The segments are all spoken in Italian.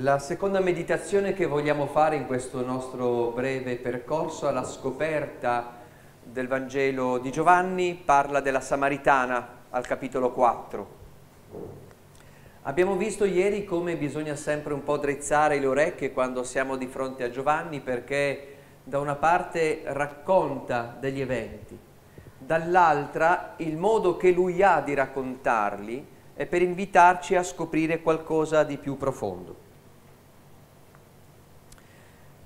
La seconda meditazione che vogliamo fare in questo nostro breve percorso alla scoperta del Vangelo di Giovanni parla della Samaritana al capitolo 4. Abbiamo visto ieri come bisogna sempre un po' drizzare le orecchie quando siamo di fronte a Giovanni perché da una parte racconta degli eventi, dall'altra il modo che lui ha di raccontarli è per invitarci a scoprire qualcosa di più profondo.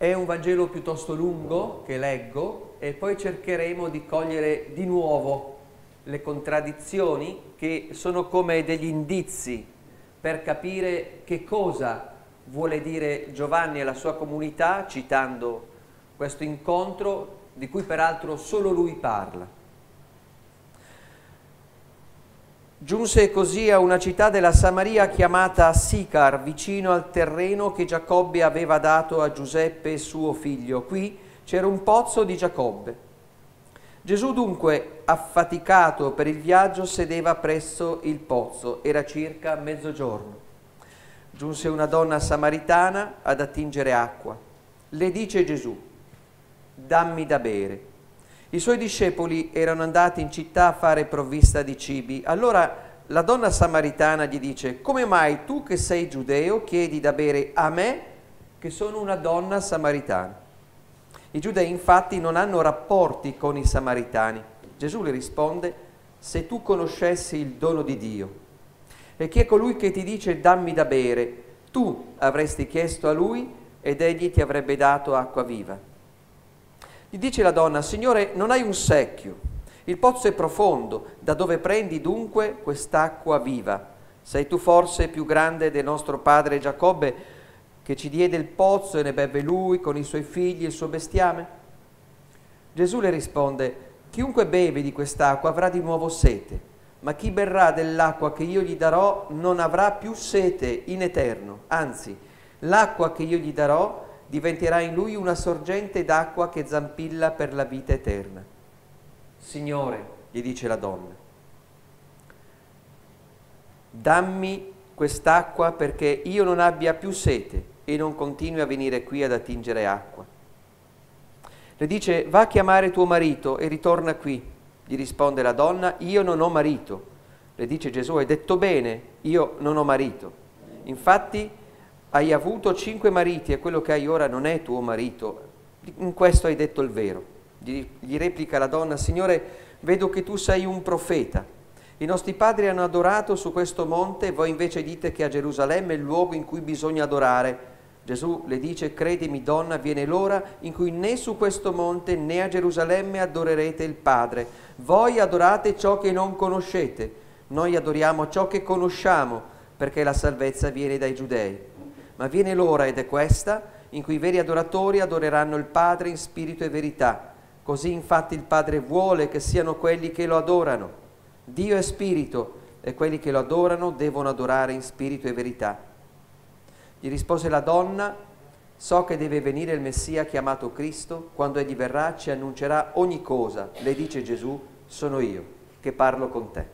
È un Vangelo piuttosto lungo che leggo e poi cercheremo di cogliere di nuovo le contraddizioni che sono come degli indizi per capire che cosa vuole dire Giovanni alla sua comunità citando questo incontro di cui peraltro solo lui parla. Giunse così a una città della Samaria chiamata Sicar, vicino al terreno che Giacobbe aveva dato a Giuseppe suo figlio. Qui c'era un pozzo di Giacobbe. Gesù dunque, affaticato per il viaggio, sedeva presso il pozzo. Era circa mezzogiorno. Giunse una donna samaritana ad attingere acqua. Le dice Gesù, dammi da bere. I suoi discepoli erano andati in città a fare provvista di cibi. Allora la donna samaritana gli dice, come mai tu che sei giudeo chiedi da bere a me che sono una donna samaritana? I giudei infatti non hanno rapporti con i samaritani. Gesù le risponde, se tu conoscessi il dono di Dio e chi è colui che ti dice dammi da bere, tu avresti chiesto a lui ed egli ti avrebbe dato acqua viva. Gli dice la donna, Signore, non hai un secchio, il pozzo è profondo, da dove prendi dunque quest'acqua viva? Sei tu forse più grande del nostro padre Giacobbe, che ci diede il pozzo e ne beve lui con i suoi figli e il suo bestiame? Gesù le risponde, chiunque beve di quest'acqua avrà di nuovo sete, ma chi berrà dell'acqua che io gli darò non avrà più sete in eterno, anzi, l'acqua che io gli darò diventerà in lui una sorgente d'acqua che zampilla per la vita eterna. Signore, gli dice la donna, dammi quest'acqua perché io non abbia più sete e non continui a venire qui ad attingere acqua. Le dice, va a chiamare tuo marito e ritorna qui. Gli risponde la donna, io non ho marito. Le dice Gesù, hai detto bene, io non ho marito. Infatti hai avuto cinque mariti e quello che hai ora non è tuo marito, in questo hai detto il vero. Gli, gli replica la donna, Signore, vedo che tu sei un profeta. I nostri padri hanno adorato su questo monte e voi invece dite che a Gerusalemme è il luogo in cui bisogna adorare. Gesù le dice, credimi donna, viene l'ora in cui né su questo monte né a Gerusalemme adorerete il Padre. Voi adorate ciò che non conoscete, noi adoriamo ciò che conosciamo, perché la salvezza viene dai giudei ma viene l'ora ed è questa in cui i veri adoratori adoreranno il Padre in spirito e verità. Così infatti il Padre vuole che siano quelli che lo adorano. Dio è spirito e quelli che lo adorano devono adorare in spirito e verità. Gli rispose la donna, so che deve venire il Messia chiamato Cristo, quando egli verrà ci annuncerà ogni cosa. Le dice Gesù, sono io che parlo con te.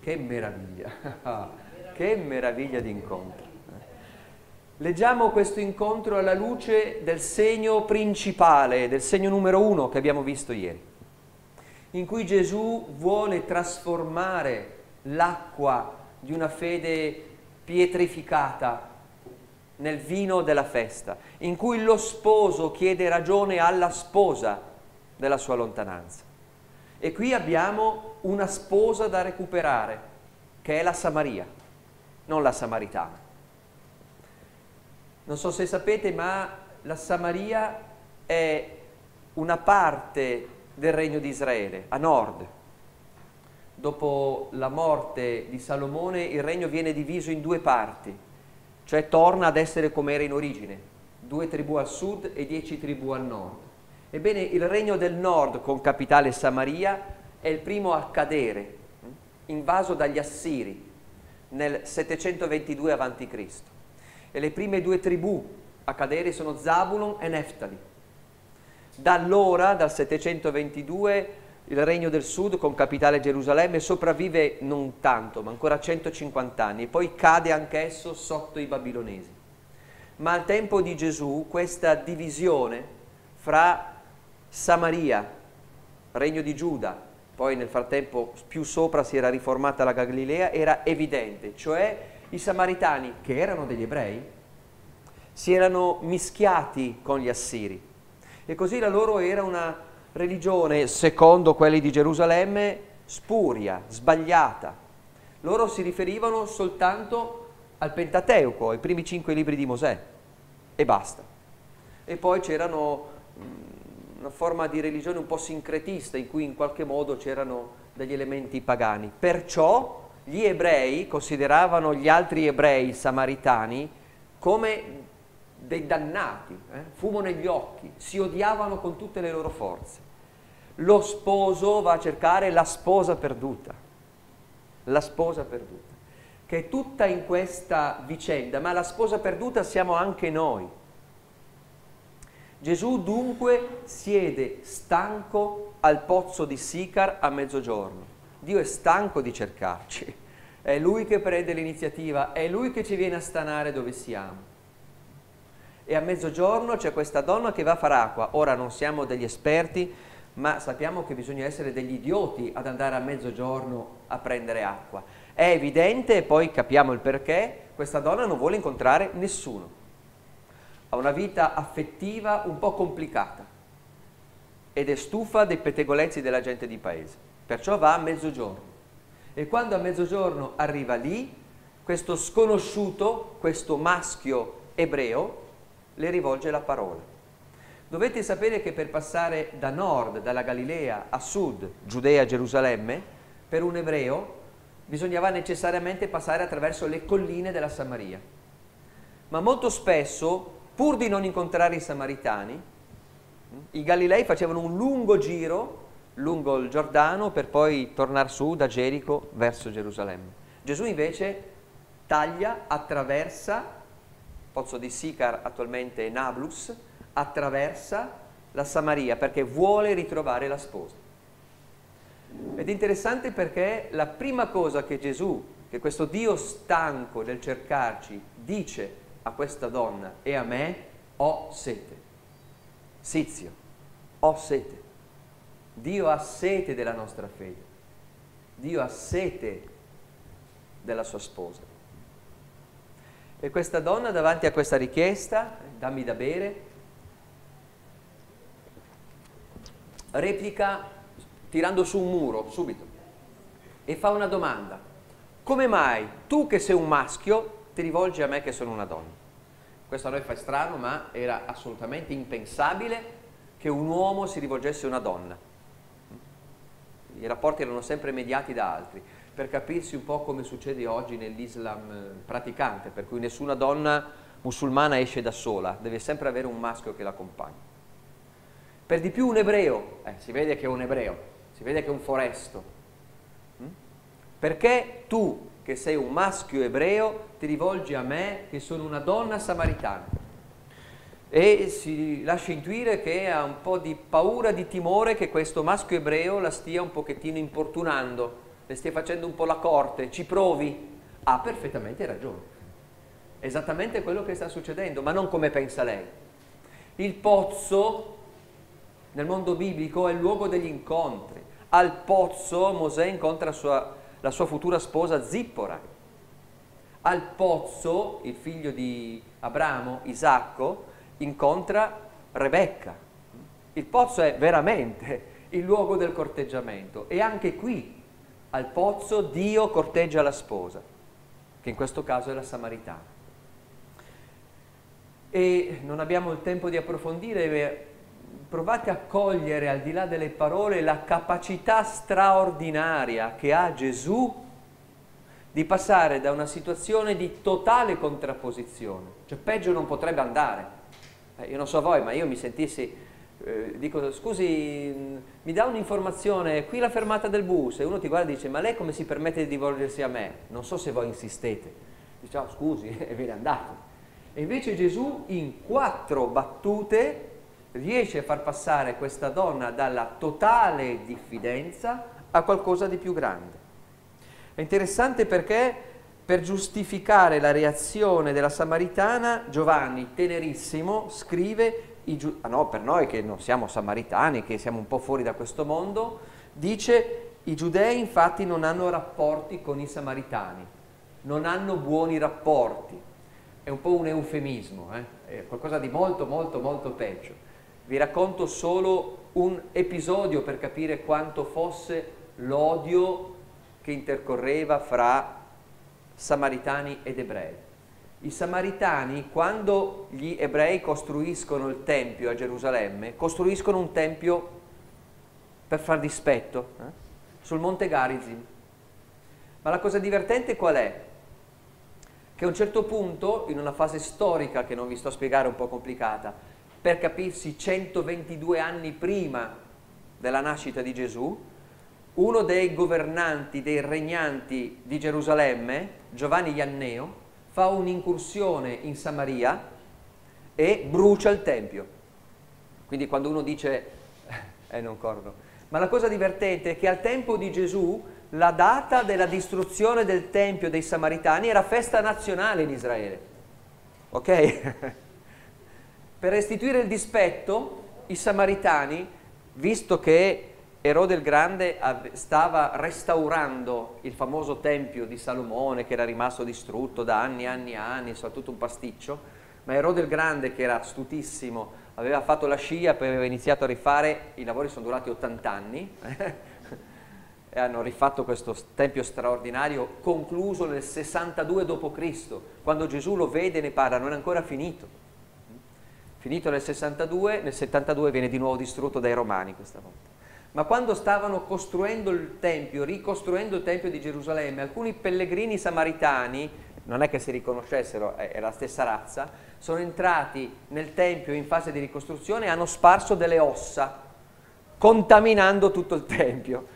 Che meraviglia, che meraviglia di incontro. Leggiamo questo incontro alla luce del segno principale, del segno numero uno che abbiamo visto ieri, in cui Gesù vuole trasformare l'acqua di una fede pietrificata nel vino della festa, in cui lo sposo chiede ragione alla sposa della sua lontananza. E qui abbiamo una sposa da recuperare, che è la Samaria, non la Samaritana. Non so se sapete, ma la Samaria è una parte del regno di Israele, a nord. Dopo la morte di Salomone il regno viene diviso in due parti, cioè torna ad essere come era in origine, due tribù al sud e dieci tribù al nord. Ebbene, il regno del nord, con capitale Samaria, è il primo a cadere, invaso dagli Assiri nel 722 a.C e le prime due tribù a cadere sono Zabulon e Neftali. Da allora, dal 722, il regno del sud con capitale Gerusalemme sopravvive non tanto, ma ancora 150 anni, e poi cade anch'esso sotto i babilonesi. Ma al tempo di Gesù questa divisione fra Samaria, regno di Giuda, poi nel frattempo più sopra si era riformata la Galilea, era evidente, cioè i samaritani, che erano degli ebrei, si erano mischiati con gli assiri e così la loro era una religione, secondo quelli di Gerusalemme, spuria, sbagliata. Loro si riferivano soltanto al Pentateuco, ai primi cinque libri di Mosè, e basta. E poi c'erano mm, una forma di religione un po' sincretista in cui in qualche modo c'erano degli elementi pagani. Perciò gli ebrei consideravano gli altri ebrei samaritani come dei dannati, eh? fumo negli occhi, si odiavano con tutte le loro forze. Lo sposo va a cercare la sposa perduta, la sposa perduta, che è tutta in questa vicenda, ma la sposa perduta siamo anche noi. Gesù dunque siede stanco al pozzo di Sicar a mezzogiorno. Dio è stanco di cercarci, è Lui che prende l'iniziativa, è Lui che ci viene a stanare dove siamo e a mezzogiorno c'è questa donna che va a fare acqua. Ora non siamo degli esperti, ma sappiamo che bisogna essere degli idioti ad andare a mezzogiorno a prendere acqua. È evidente, e poi capiamo il perché, questa donna non vuole incontrare nessuno. Ha una vita affettiva un po' complicata ed è stufa dei pettegolezzi della gente di paese. Perciò va a mezzogiorno. E quando a mezzogiorno arriva lì, questo sconosciuto, questo maschio ebreo, le rivolge la parola. Dovete sapere che per passare da nord, dalla Galilea, a sud, Giudea, Gerusalemme, per un ebreo bisognava necessariamente passare attraverso le colline della Samaria. Ma molto spesso, pur di non incontrare i samaritani, i Galilei facevano un lungo giro lungo il Giordano per poi tornare su da Gerico verso Gerusalemme. Gesù invece taglia, attraversa pozzo di Sicar attualmente Nablus, attraversa la Samaria perché vuole ritrovare la sposa. Ed è interessante perché la prima cosa che Gesù, che questo Dio stanco nel cercarci, dice a questa donna e a me, ho sete. Sizio, ho sete. Dio ha sete della nostra fede. Dio ha sete della sua sposa. E questa donna davanti a questa richiesta, dammi da bere, replica tirando su un muro subito e fa una domanda. Come mai tu che sei un maschio ti rivolgi a me che sono una donna? Questo a noi fa strano, ma era assolutamente impensabile che un uomo si rivolgesse a una donna. I rapporti erano sempre mediati da altri per capirsi un po' come succede oggi nell'Islam eh, praticante, per cui nessuna donna musulmana esce da sola, deve sempre avere un maschio che l'accompagna. Per di più un ebreo, eh, si vede che è un ebreo, si vede che è un foresto. Mm? Perché tu, che sei un maschio ebreo, ti rivolgi a me, che sono una donna samaritana? E si lascia intuire che ha un po' di paura, di timore che questo maschio ebreo la stia un pochettino importunando le stia facendo un po' la corte, ci provi, ha perfettamente ragione. Esattamente quello che sta succedendo, ma non come pensa lei. Il pozzo nel mondo biblico è il luogo degli incontri. Al pozzo Mosè incontra sua, la sua futura sposa Zippora. Al pozzo il figlio di Abramo, Isacco, incontra Rebecca. Il pozzo è veramente il luogo del corteggiamento e anche qui al pozzo Dio corteggia la sposa, che in questo caso è la Samaritana. E non abbiamo il tempo di approfondire, provate a cogliere al di là delle parole la capacità straordinaria che ha Gesù di passare da una situazione di totale contrapposizione, cioè peggio non potrebbe andare. Eh, io non so voi, ma io mi sentissi eh, dico scusi mi dà un'informazione qui la fermata del bus e uno ti guarda e dice ma lei come si permette di rivolgersi a me? Non so se voi insistete. Dice oh, scusi e viene andato e invece Gesù in quattro battute riesce a far passare questa donna dalla totale diffidenza a qualcosa di più grande. È interessante perché per giustificare la reazione della Samaritana, Giovanni, tenerissimo, scrive, ah no, per noi che non siamo samaritani, che siamo un po' fuori da questo mondo, dice i giudei infatti non hanno rapporti con i samaritani, non hanno buoni rapporti. È un po' un eufemismo, eh? è qualcosa di molto, molto, molto peggio. Vi racconto solo un episodio per capire quanto fosse l'odio che intercorreva fra samaritani ed ebrei. I samaritani, quando gli ebrei costruiscono il tempio a Gerusalemme, costruiscono un tempio per far dispetto. Eh? sul monte Garizim. Ma la cosa divertente qual è? Che a un certo punto, in una fase storica che non vi sto a spiegare, un po' complicata, per capirsi 122 anni prima della nascita di Gesù, uno dei governanti, dei regnanti di Gerusalemme, Giovanni Ianneo, fa un'incursione in Samaria e brucia il Tempio. Quindi quando uno dice, eh non corno, ma la cosa divertente è che al tempo di Gesù la data della distruzione del Tempio dei Samaritani era festa nazionale in Israele. Ok? per restituire il dispetto, i Samaritani, visto che Erode il Grande stava restaurando il famoso Tempio di Salomone che era rimasto distrutto da anni e anni e anni, insomma tutto un pasticcio, ma Erode il Grande che era astutissimo aveva fatto la scia, poi aveva iniziato a rifare, i lavori sono durati 80 anni, e hanno rifatto questo tempio straordinario concluso nel 62 d.C., quando Gesù lo vede e ne parla, non è ancora finito. Finito nel 62, nel 72 viene di nuovo distrutto dai Romani questa volta. Ma quando stavano costruendo il Tempio, ricostruendo il Tempio di Gerusalemme, alcuni pellegrini samaritani, non è che si riconoscessero, è la stessa razza, sono entrati nel Tempio in fase di ricostruzione e hanno sparso delle ossa, contaminando tutto il Tempio.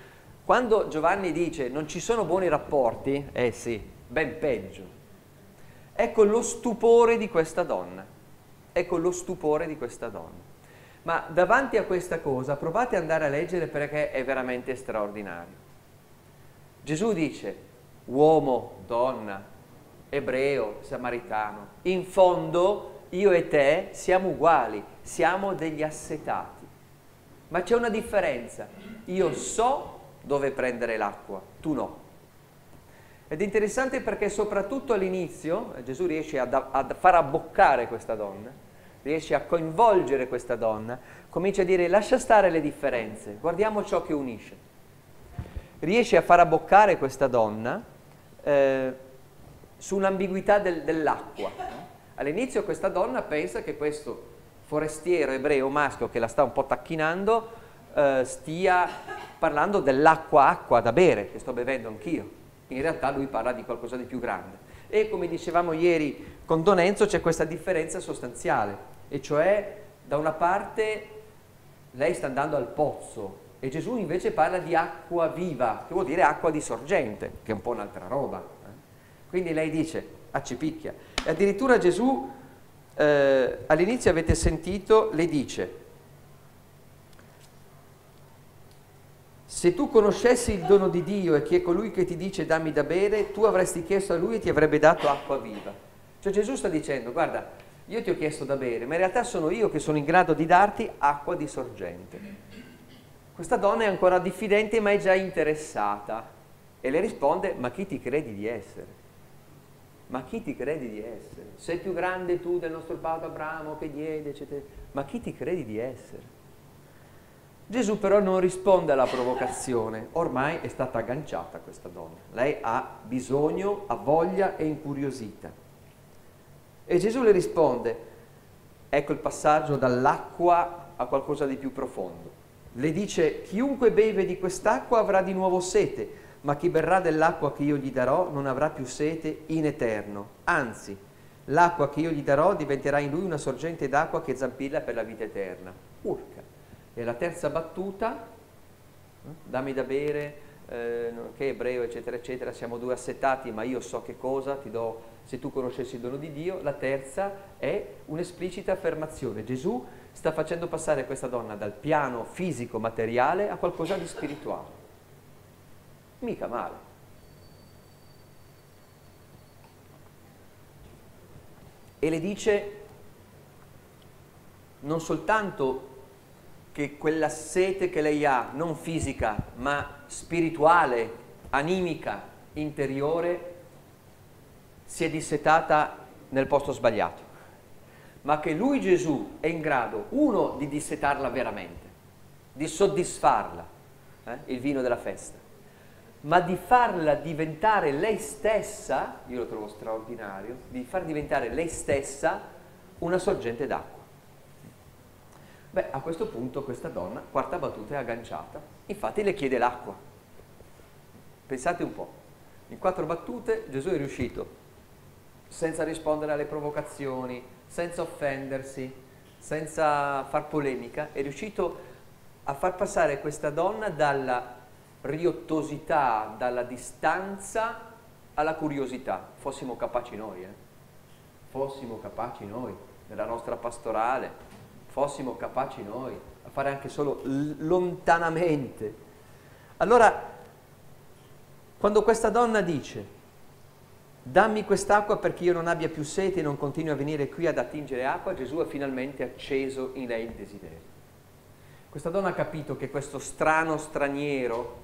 Quando Giovanni dice non ci sono buoni rapporti, eh sì, ben peggio. Ecco lo stupore di questa donna. Ecco lo stupore di questa donna. Ma davanti a questa cosa provate ad andare a leggere perché è veramente straordinario. Gesù dice, uomo, donna, ebreo, samaritano. In fondo io e te siamo uguali, siamo degli assetati. Ma c'è una differenza. Io so dove prendere l'acqua, tu no. Ed è interessante perché soprattutto all'inizio eh, Gesù riesce a, a far abboccare questa donna, riesce a coinvolgere questa donna, comincia a dire lascia stare le differenze, guardiamo ciò che unisce. Riesce a far abboccare questa donna eh, sull'ambiguità del, dell'acqua. All'inizio questa donna pensa che questo forestiero ebreo maschio che la sta un po' tacchinando eh, stia parlando dell'acqua acqua da bere, che sto bevendo anch'io. In realtà lui parla di qualcosa di più grande. E come dicevamo ieri con Don Enzo c'è questa differenza sostanziale, e cioè da una parte lei sta andando al pozzo e Gesù invece parla di acqua viva, che vuol dire acqua di sorgente, che è un po' un'altra roba. Quindi lei dice, accipicchia. E addirittura Gesù, eh, all'inizio avete sentito, le dice, se tu conoscessi il dono di Dio e chi è colui che ti dice dammi da bere, tu avresti chiesto a lui e ti avrebbe dato acqua viva. Cioè Gesù sta dicendo, guarda, io ti ho chiesto da bere, ma in realtà sono io che sono in grado di darti acqua di sorgente. Questa donna è ancora diffidente ma è già interessata e le risponde, ma chi ti credi di essere? ma chi ti credi di essere? Sei più grande tu del nostro padre Abramo che diede, eccetera. Ma chi ti credi di essere? Gesù però non risponde alla provocazione, ormai è stata agganciata questa donna, lei ha bisogno, ha voglia, è incuriosita. E Gesù le risponde, ecco il passaggio dall'acqua a qualcosa di più profondo. Le dice, chiunque beve di quest'acqua avrà di nuovo sete, ma chi berrà dell'acqua che io gli darò non avrà più sete in eterno. Anzi, l'acqua che io gli darò diventerà in lui una sorgente d'acqua che zampilla per la vita eterna. Urca. E la terza battuta, eh, dammi da bere, eh, che ebreo, eccetera, eccetera, siamo due assettati, ma io so che cosa, ti do, se tu conoscessi il dono di Dio. La terza è un'esplicita affermazione. Gesù sta facendo passare questa donna dal piano fisico, materiale, a qualcosa di spirituale. Mica male. E le dice non soltanto che quella sete che lei ha, non fisica, ma spirituale, animica, interiore, si è dissetata nel posto sbagliato, ma che lui Gesù è in grado, uno, di dissetarla veramente, di soddisfarla, eh, il vino della festa, ma di farla diventare lei stessa, io lo trovo straordinario, di far diventare lei stessa una sorgente d'acqua. Beh, a questo punto questa donna, quarta battuta, è agganciata, infatti le chiede l'acqua. Pensate un po', in quattro battute Gesù è riuscito, senza rispondere alle provocazioni, senza offendersi, senza far polemica, è riuscito a far passare questa donna dalla riottosità, dalla distanza alla curiosità. Fossimo capaci noi, eh? Fossimo capaci noi, nella nostra pastorale, fossimo capaci noi a fare anche solo lontanamente. Allora, quando questa donna dice, dammi quest'acqua perché io non abbia più sete e non continui a venire qui ad attingere acqua, Gesù ha finalmente acceso in lei il desiderio. Questa donna ha capito che questo strano straniero,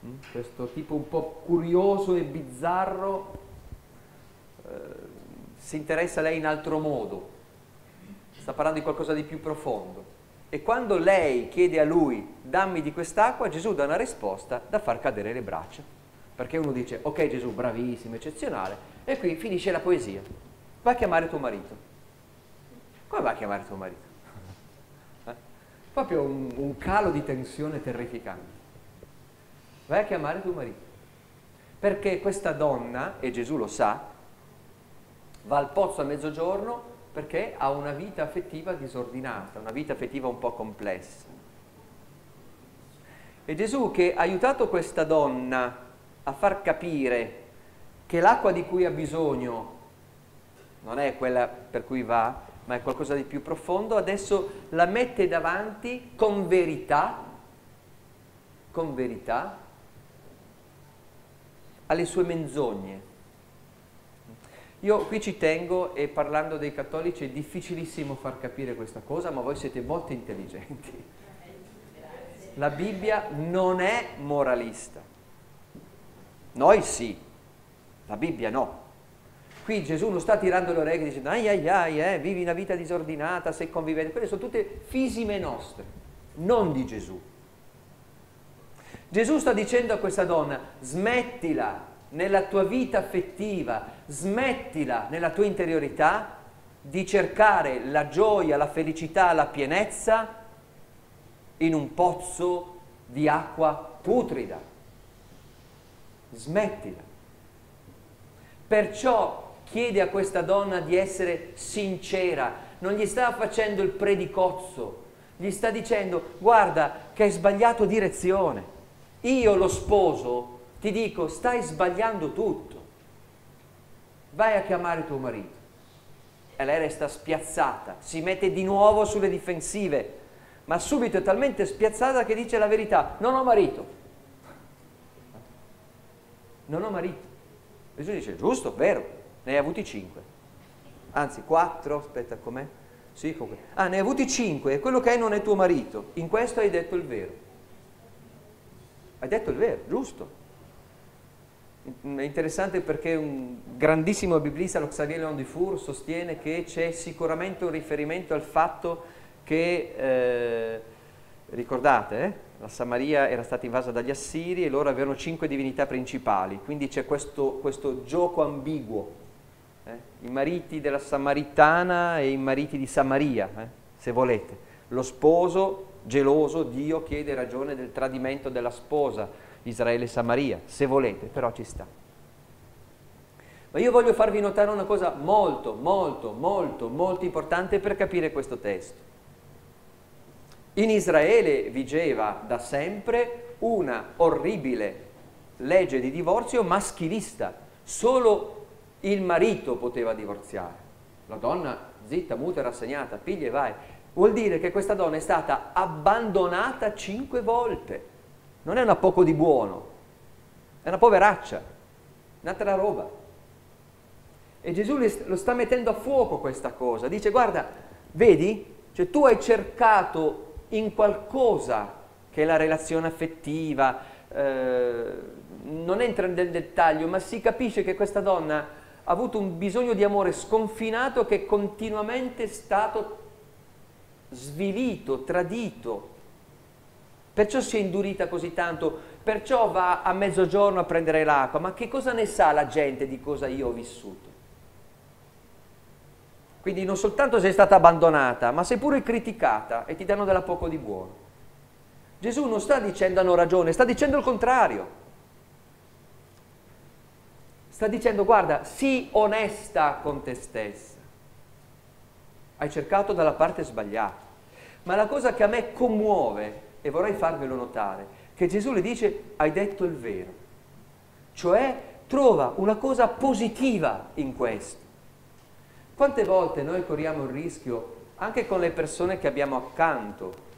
hm, questo tipo un po' curioso e bizzarro, eh, si interessa a lei in altro modo, sta parlando di qualcosa di più profondo. E quando lei chiede a lui, dammi di quest'acqua, Gesù dà una risposta da far cadere le braccia. Perché uno dice, ok Gesù, bravissimo, eccezionale, e qui finisce la poesia. Va a chiamare tuo marito. Come va a chiamare tuo marito? Eh? Proprio un, un calo di tensione terrificante. Vai a chiamare tuo marito. Perché questa donna, e Gesù lo sa, va al pozzo a mezzogiorno perché ha una vita affettiva disordinata, una vita affettiva un po' complessa. E Gesù che ha aiutato questa donna a far capire che l'acqua di cui ha bisogno non è quella per cui va, ma è qualcosa di più profondo, adesso la mette davanti con verità, con verità, alle sue menzogne io qui ci tengo e parlando dei cattolici è difficilissimo far capire questa cosa, ma voi siete molto intelligenti. La Bibbia non è moralista. Noi sì, la Bibbia no. Qui Gesù non sta tirando le orecchie dicendo ai ai ai, eh, vivi una vita disordinata, sei convivente. Quelle sono tutte fisime nostre, non di Gesù. Gesù sta dicendo a questa donna, smettila nella tua vita affettiva, smettila nella tua interiorità di cercare la gioia, la felicità, la pienezza in un pozzo di acqua putrida. Smettila. Perciò chiede a questa donna di essere sincera, non gli sta facendo il predicozzo, gli sta dicendo guarda che hai sbagliato direzione. Io lo sposo ti dico, stai sbagliando tutto. Vai a chiamare tuo marito. E lei resta spiazzata, si mette di nuovo sulle difensive, ma subito è talmente spiazzata che dice la verità, non ho marito. Non ho marito. Gesù dice, giusto, vero, ne hai avuti cinque. Anzi, quattro, aspetta, com'è? Sì, comunque. Ah, ne hai avuti cinque e quello che hai non è tuo marito. In questo hai detto il vero. Hai detto il vero, giusto. È interessante perché un grandissimo biblista, lo Xavier Leon Dufour, sostiene che c'è sicuramente un riferimento al fatto che, eh, ricordate, eh, la Samaria era stata invasa dagli Assiri e loro avevano cinque divinità principali, quindi c'è questo, questo gioco ambiguo, eh, i mariti della Samaritana e i mariti di Samaria, eh, se volete. Lo sposo geloso, Dio chiede ragione del tradimento della sposa, Israele e Samaria, se volete, però ci sta. Ma io voglio farvi notare una cosa molto, molto, molto, molto importante per capire questo testo. In Israele vigeva da sempre una orribile legge di divorzio maschilista. Solo il marito poteva divorziare. La donna zitta, muta, rassegnata, piglia e vai. Vuol dire che questa donna è stata abbandonata cinque volte. Non è una poco di buono, è una poveraccia, un'altra roba. E Gesù lo sta mettendo a fuoco questa cosa. Dice, guarda, vedi, cioè tu hai cercato in qualcosa che è la relazione affettiva, eh, non entra nel dettaglio, ma si capisce che questa donna ha avuto un bisogno di amore sconfinato che è continuamente stato svilito, tradito. Perciò si è indurita così tanto, perciò va a mezzogiorno a prendere l'acqua. Ma che cosa ne sa la gente di cosa io ho vissuto? Quindi non soltanto sei stata abbandonata, ma sei pure criticata e ti danno della poco di buono. Gesù non sta dicendo hanno ragione, sta dicendo il contrario. Sta dicendo guarda, sii onesta con te stessa. Hai cercato dalla parte sbagliata. Ma la cosa che a me commuove, e vorrei farvelo notare, che Gesù le dice hai detto il vero. Cioè trova una cosa positiva in questo. Quante volte noi corriamo il rischio, anche con le persone che abbiamo accanto,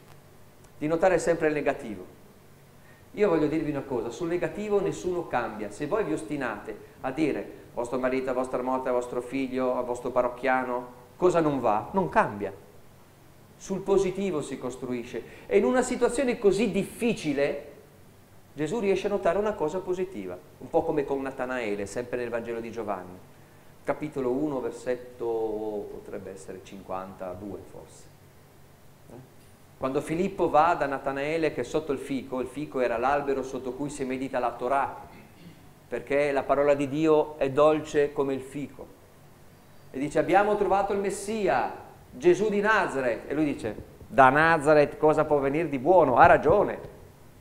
di notare sempre il negativo. Io voglio dirvi una cosa, sul negativo nessuno cambia. Se voi vi ostinate a dire vostro marito, vostra moglie, vostro figlio, vostro parrocchiano, cosa non va, non cambia. Sul positivo si costruisce. E in una situazione così difficile, Gesù riesce a notare una cosa positiva, un po' come con Natanaele, sempre nel Vangelo di Giovanni. Capitolo 1, versetto potrebbe essere 52 forse. Quando Filippo va da Natanaele che è sotto il fico, il fico era l'albero sotto cui si medita la Torah, perché la parola di Dio è dolce come il fico. E dice abbiamo trovato il Messia, Gesù di Nazareth. E lui dice da Nazareth cosa può venire di buono? Ha ragione,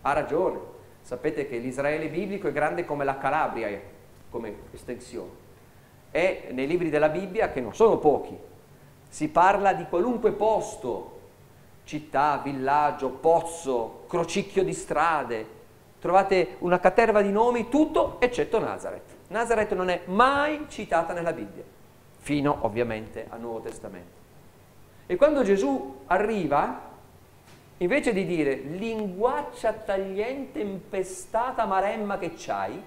ha ragione. Sapete che l'Israele biblico è grande come la Calabria, come estensione. E nei libri della Bibbia, che non sono pochi, si parla di qualunque posto città, villaggio, pozzo, crocicchio di strade, trovate una caterva di nomi, tutto eccetto Nazareth. Nazareth non è mai citata nella Bibbia, fino ovviamente al Nuovo Testamento. E quando Gesù arriva, invece di dire linguaccia tagliente, impestata maremma che c'hai,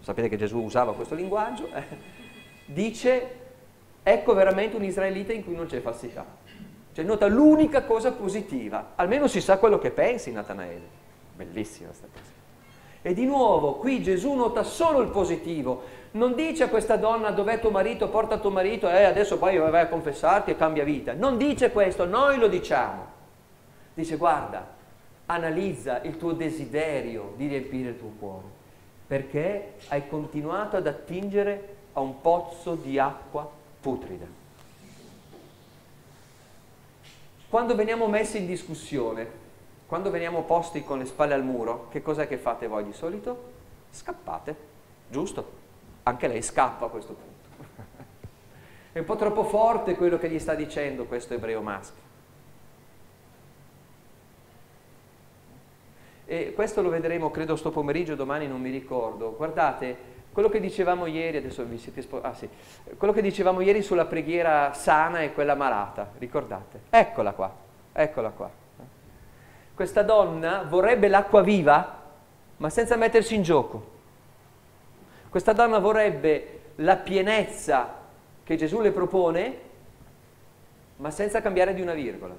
sapete che Gesù usava questo linguaggio, eh, dice ecco veramente un israelita in cui non c'è falsità. Cioè nota l'unica cosa positiva, almeno si sa quello che pensi Natanaele. Bellissima questa cosa. E di nuovo, qui Gesù nota solo il positivo, non dice a questa donna dov'è tuo marito, porta tuo marito e eh, adesso poi vai a confessarti e cambia vita. Non dice questo, noi lo diciamo. Dice guarda, analizza il tuo desiderio di riempire il tuo cuore, perché hai continuato ad attingere a un pozzo di acqua putrida. Quando veniamo messi in discussione, quando veniamo posti con le spalle al muro, che cos'è che fate voi di solito? Scappate, giusto? Anche lei scappa a questo punto. È un po' troppo forte quello che gli sta dicendo questo ebreo maschio. E questo lo vedremo, credo, sto pomeriggio, domani non mi ricordo. Guardate, quello che dicevamo ieri, adesso vi siete spo- ah, sì. quello che dicevamo ieri sulla preghiera sana e quella malata, ricordate? Eccola qua, eccola qua. Questa donna vorrebbe l'acqua viva, ma senza mettersi in gioco. Questa donna vorrebbe la pienezza che Gesù le propone, ma senza cambiare di una virgola.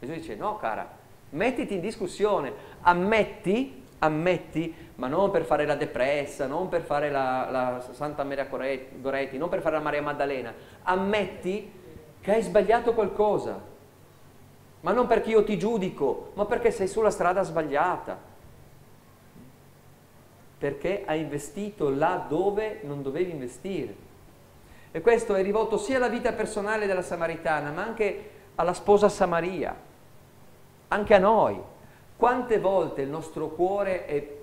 Gesù dice, no cara, mettiti in discussione, ammetti ammetti, ma non per fare la depressa, non per fare la, la Santa Maria Goretti, non per fare la Maria Maddalena, ammetti che hai sbagliato qualcosa, ma non perché io ti giudico, ma perché sei sulla strada sbagliata, perché hai investito là dove non dovevi investire. E questo è rivolto sia alla vita personale della Samaritana, ma anche alla sposa Samaria, anche a noi. Quante volte il nostro cuore è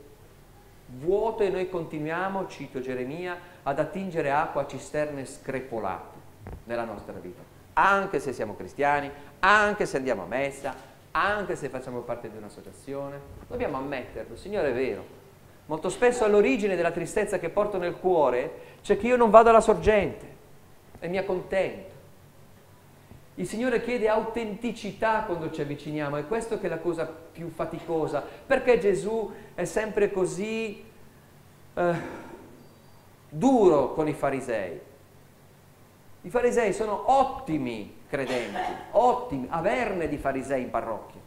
vuoto e noi continuiamo, cito Geremia, ad attingere acqua a cisterne screpolate nella nostra vita, anche se siamo cristiani, anche se andiamo a messa, anche se facciamo parte di un'associazione, dobbiamo ammetterlo, Signore è vero, Molto spesso all'origine della tristezza che porto nel cuore c'è che io non vado alla sorgente e mi accontento. Il Signore chiede autenticità quando ci avviciniamo, è questo che è la cosa più faticosa. Perché Gesù è sempre così eh, duro con i farisei? I farisei sono ottimi credenti, ottimi, averne di farisei in parrocchia.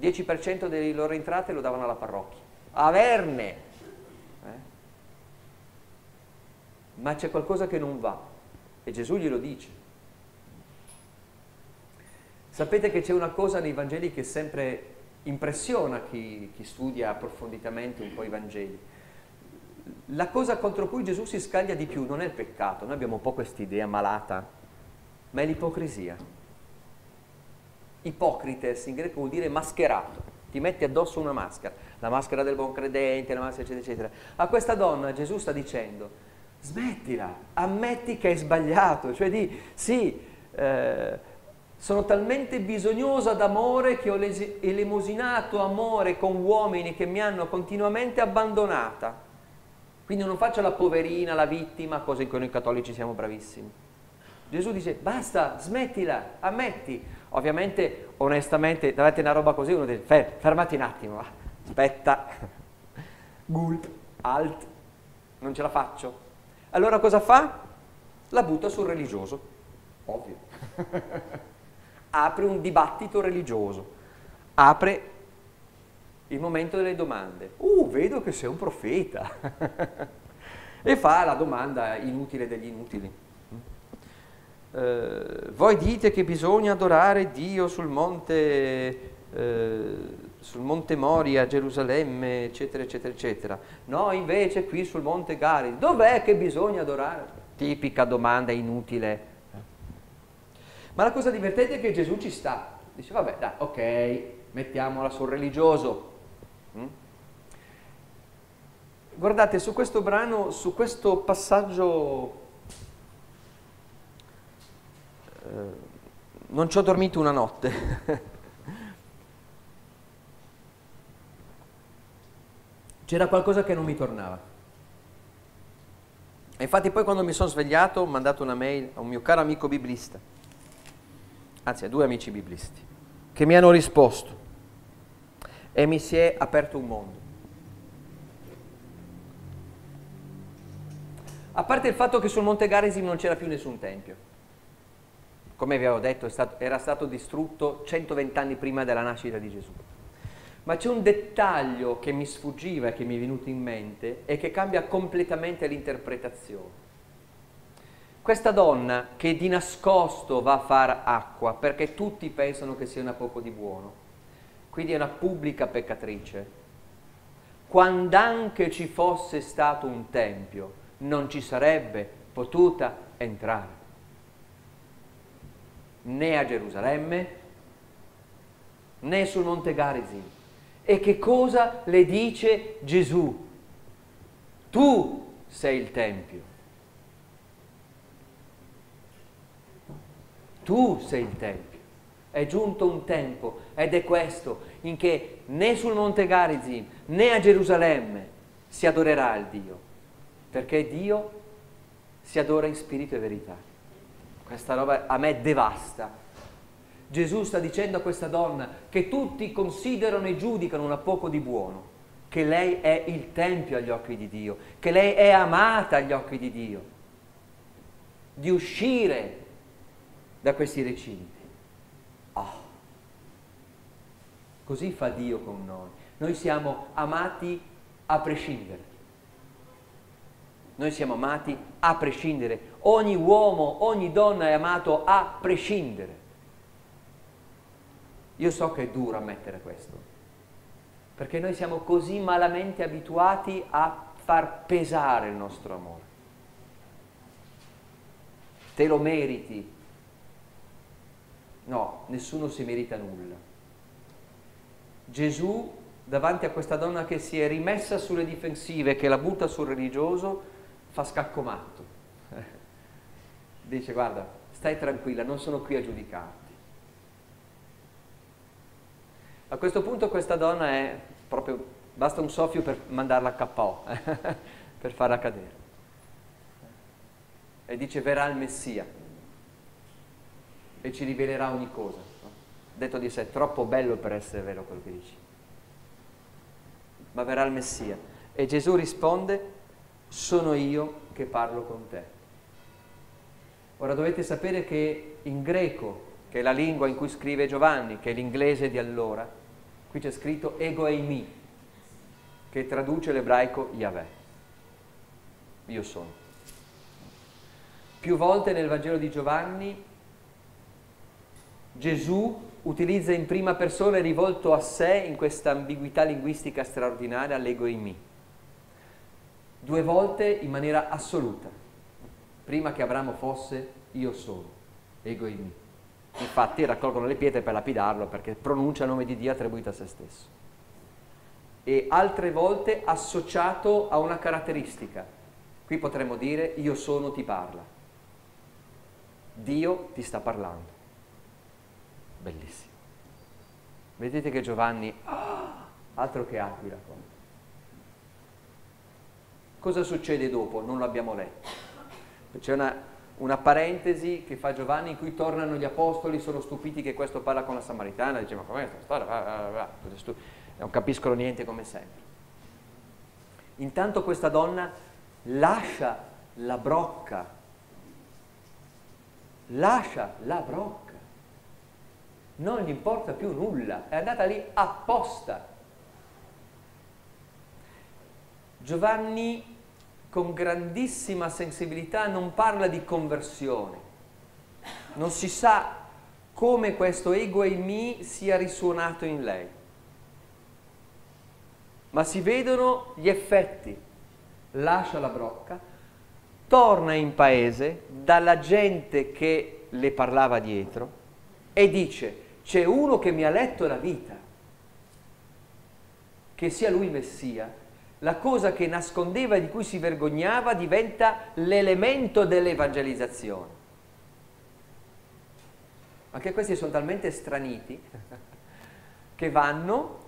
10% delle loro entrate lo davano alla parrocchia. Averne. Eh? Ma c'è qualcosa che non va e Gesù glielo dice. Sapete che c'è una cosa nei Vangeli che sempre impressiona chi, chi studia approfonditamente un po' i Vangeli. La cosa contro cui Gesù si scaglia di più non è il peccato, noi abbiamo un po' questa idea malata, ma è l'ipocrisia. Ipocrites in greco vuol dire mascherato, ti metti addosso una maschera, la maschera del buon credente, la maschera eccetera eccetera. A questa donna Gesù sta dicendo, smettila, ammetti che hai sbagliato, cioè di sì, eh, sono talmente bisognosa d'amore che ho elemosinato amore con uomini che mi hanno continuamente abbandonata. Quindi non faccio la poverina, la vittima, cosa in cui noi cattolici siamo bravissimi. Gesù dice basta, smettila, ammetti. Ovviamente, onestamente, davanti a una roba così uno dice fermati un attimo, aspetta, gulp, alt, non ce la faccio. Allora cosa fa? La butta sul religioso, ovvio. apre un dibattito religioso, apre il momento delle domande. Uh, vedo che sei un profeta. e fa la domanda inutile degli inutili. Uh, voi dite che bisogna adorare Dio sul monte, uh, sul monte Moria, Gerusalemme, eccetera, eccetera, eccetera. No, invece qui sul monte Gari, dov'è che bisogna adorare? Tipica domanda inutile ma la cosa divertente è che Gesù ci sta. Dice, vabbè, dai, ok, mettiamola sul religioso. Mm? Guardate, su questo brano, su questo passaggio, eh, non ci ho dormito una notte. C'era qualcosa che non mi tornava. E infatti poi quando mi sono svegliato ho mandato una mail a un mio caro amico biblista anzi a due amici biblisti, che mi hanno risposto e mi si è aperto un mondo. A parte il fatto che sul Monte Garisim non c'era più nessun tempio. Come vi avevo detto, stato, era stato distrutto 120 anni prima della nascita di Gesù. Ma c'è un dettaglio che mi sfuggiva e che mi è venuto in mente e che cambia completamente l'interpretazione. Questa donna che di nascosto va a fare acqua perché tutti pensano che sia una poco di buono, quindi è una pubblica peccatrice. Quando anche ci fosse stato un tempio, non ci sarebbe potuta entrare né a Gerusalemme né sul Monte Garizim. E che cosa le dice Gesù? Tu sei il Tempio. Tu sei il Tempio. È giunto un tempo, ed è questo, in che né sul Monte Garizim né a Gerusalemme si adorerà il Dio, perché Dio si adora in spirito e verità. Questa roba a me devasta. Gesù sta dicendo a questa donna che tutti considerano e giudicano una poco di buono, che lei è il Tempio agli occhi di Dio, che lei è amata agli occhi di Dio, di uscire da questi recinti. Oh. Così fa Dio con noi. Noi siamo amati a prescindere. Noi siamo amati a prescindere. Ogni uomo, ogni donna è amato a prescindere. Io so che è duro ammettere questo, perché noi siamo così malamente abituati a far pesare il nostro amore. Te lo meriti, No, nessuno si merita nulla. Gesù, davanti a questa donna che si è rimessa sulle difensive, che la butta sul religioso, fa scacco matto. Dice, guarda, stai tranquilla, non sono qui a giudicarti. A questo punto questa donna è proprio basta un soffio per mandarla a KO, per farla cadere. E dice verrà il Messia e ci rivelerà ogni cosa. Detto di sé, è troppo bello per essere vero quello che dici. Ma verrà il Messia. E Gesù risponde, sono io che parlo con te. Ora dovete sapere che in greco, che è la lingua in cui scrive Giovanni, che è l'inglese di allora, qui c'è scritto ego eimi, che traduce l'ebraico Yahweh. Io sono. Più volte nel Vangelo di Giovanni Gesù utilizza in prima persona rivolto a sé in questa ambiguità linguistica straordinaria l'ego eimi. Due volte in maniera assoluta prima che Abramo fosse io sono, ego me. Infatti raccolgono le pietre per lapidarlo perché pronuncia il nome di Dio attribuito a se stesso. E altre volte associato a una caratteristica. Qui potremmo dire io sono ti parla. Dio ti sta parlando. Bellissimo. Vedete che Giovanni, ah, altro che aquila. Cosa succede dopo? Non l'abbiamo letto c'è una, una, parentesi che fa Giovanni in cui tornano gli apostoli, sono stupiti che questo parla con la Samaritana, dice ma com'è questa storia? Va, va, va. Non capiscono niente come sempre. Intanto questa donna lascia la brocca, lascia la brocca, non gli importa più nulla, è andata lì apposta. Giovanni con grandissima sensibilità non parla di conversione. Non si sa come questo ego e mi sia risuonato in lei. Ma si vedono gli effetti. Lascia la brocca, torna in paese dalla gente che le parlava dietro e dice c'è uno che mi ha letto la vita, che sia lui Messia, la cosa che nascondeva e di cui si vergognava diventa l'elemento dell'evangelizzazione. Anche questi sono talmente straniti che vanno,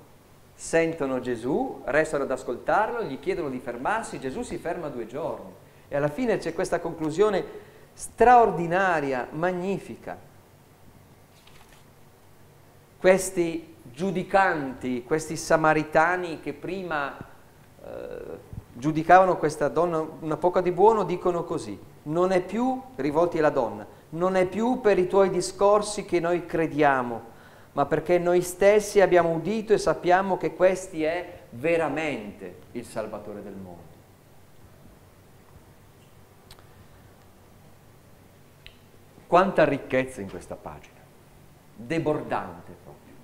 sentono Gesù, restano ad ascoltarlo, gli chiedono di fermarsi, Gesù si ferma due giorni e alla fine c'è questa conclusione straordinaria, magnifica. Questi giudicanti, questi samaritani che prima giudicavano questa donna una poca di buono, dicono così, non è più, rivolti alla donna, non è più per i tuoi discorsi che noi crediamo, ma perché noi stessi abbiamo udito e sappiamo che questi è veramente il Salvatore del mondo. Quanta ricchezza in questa pagina, debordante proprio.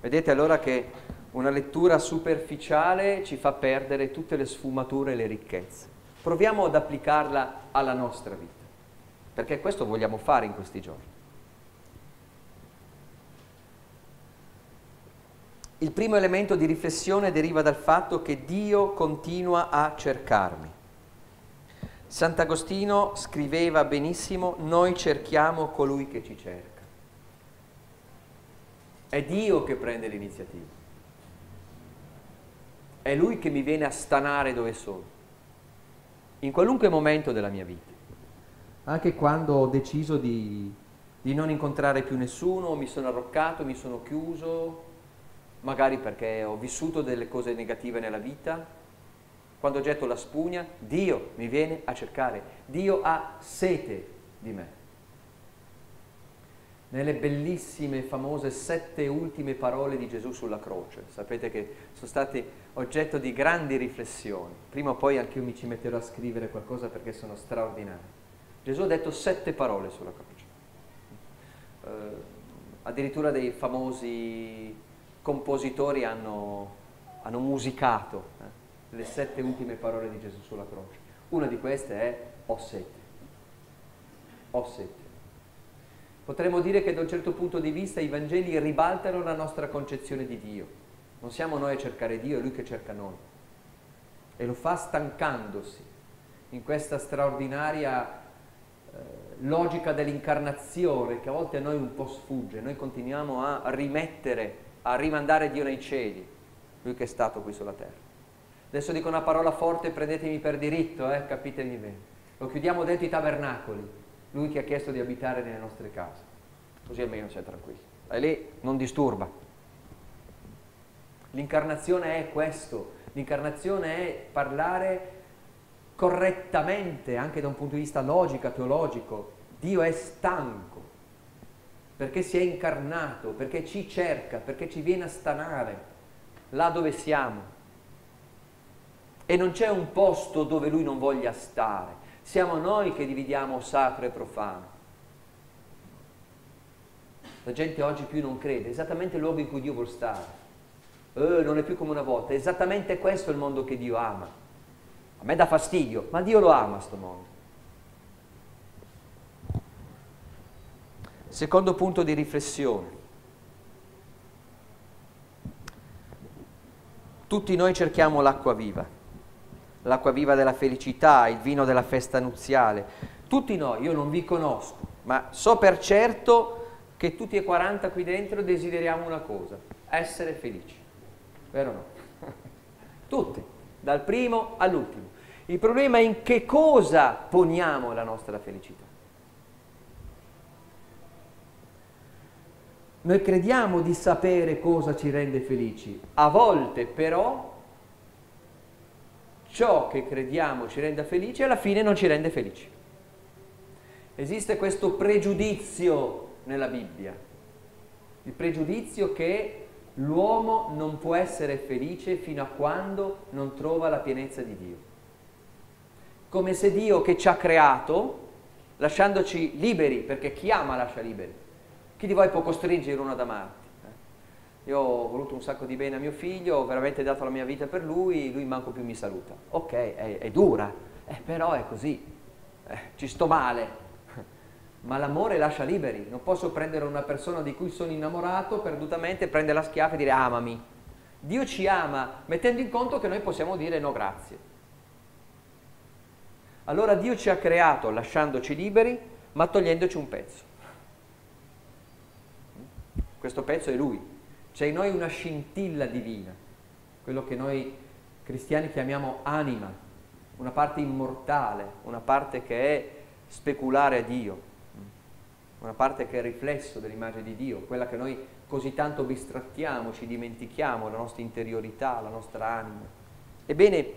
Vedete allora che una lettura superficiale ci fa perdere tutte le sfumature e le ricchezze. Proviamo ad applicarla alla nostra vita, perché questo vogliamo fare in questi giorni. Il primo elemento di riflessione deriva dal fatto che Dio continua a cercarmi. Sant'Agostino scriveva benissimo, noi cerchiamo colui che ci cerca. È Dio che prende l'iniziativa. È Lui che mi viene a stanare dove sono, in qualunque momento della mia vita. Anche quando ho deciso di, di non incontrare più nessuno, mi sono arroccato, mi sono chiuso, magari perché ho vissuto delle cose negative nella vita, quando getto la spugna, Dio mi viene a cercare, Dio ha sete di me nelle bellissime, famose sette ultime parole di Gesù sulla croce. Sapete che sono state oggetto di grandi riflessioni. Prima o poi anche io mi ci metterò a scrivere qualcosa perché sono straordinarie. Gesù ha detto sette parole sulla croce. Uh, addirittura dei famosi compositori hanno, hanno musicato eh, le sette ultime parole di Gesù sulla croce. Una di queste è ho sete. Ho sete. Potremmo dire che da un certo punto di vista i Vangeli ribaltano la nostra concezione di Dio. Non siamo noi a cercare Dio, è Lui che cerca noi. E lo fa stancandosi in questa straordinaria eh, logica dell'incarnazione che a volte a noi un po' sfugge. Noi continuiamo a rimettere, a rimandare Dio nei cieli. lui che è stato qui sulla terra. Adesso dico una parola forte, prendetemi per diritto, eh, capitemi bene. Lo chiudiamo dentro i tabernacoli, lui che ha chiesto di abitare nelle nostre case. Così almeno sei tranquillo. E lì non disturba. L'incarnazione è questo, l'incarnazione è parlare correttamente, anche da un punto di vista logico, teologico. Dio è stanco, perché si è incarnato, perché ci cerca, perché ci viene a stanare là dove siamo. E non c'è un posto dove lui non voglia stare. Siamo noi che dividiamo sacro e profano. La gente oggi più non crede, è esattamente il luogo in cui Dio vuole stare. Eh, non è più come una volta, è esattamente questo il mondo che Dio ama. A me dà fastidio, ma Dio lo ama sto mondo. Secondo punto di riflessione. Tutti noi cerchiamo l'acqua viva, l'acqua viva della felicità, il vino della festa nuziale. Tutti noi, io non vi conosco, ma so per certo che tutti e 40 qui dentro desideriamo una cosa, essere felici. Vero o no? tutti, dal primo all'ultimo. Il problema è in che cosa poniamo la nostra felicità. Noi crediamo di sapere cosa ci rende felici, a volte però ciò che crediamo ci renda felici alla fine non ci rende felici. Esiste questo pregiudizio nella Bibbia, il pregiudizio che l'uomo non può essere felice fino a quando non trova la pienezza di Dio. Come se Dio che ci ha creato, lasciandoci liberi, perché chi ama lascia liberi, chi di voi può costringere uno ad amarti? Io ho voluto un sacco di bene a mio figlio, ho veramente dato la mia vita per lui, lui manco più mi saluta. Ok, è, è dura, eh, però è così, eh, ci sto male. Ma l'amore lascia liberi, non posso prendere una persona di cui sono innamorato perdutamente, prendere la schiaffa e dire amami. Dio ci ama mettendo in conto che noi possiamo dire no grazie. Allora Dio ci ha creato lasciandoci liberi, ma togliendoci un pezzo. Questo pezzo è Lui. C'è in noi una scintilla divina, quello che noi cristiani chiamiamo anima, una parte immortale, una parte che è speculare a Dio, una parte che è riflesso dell'immagine di Dio, quella che noi così tanto bistrattiamo, ci dimentichiamo, la nostra interiorità, la nostra anima. Ebbene,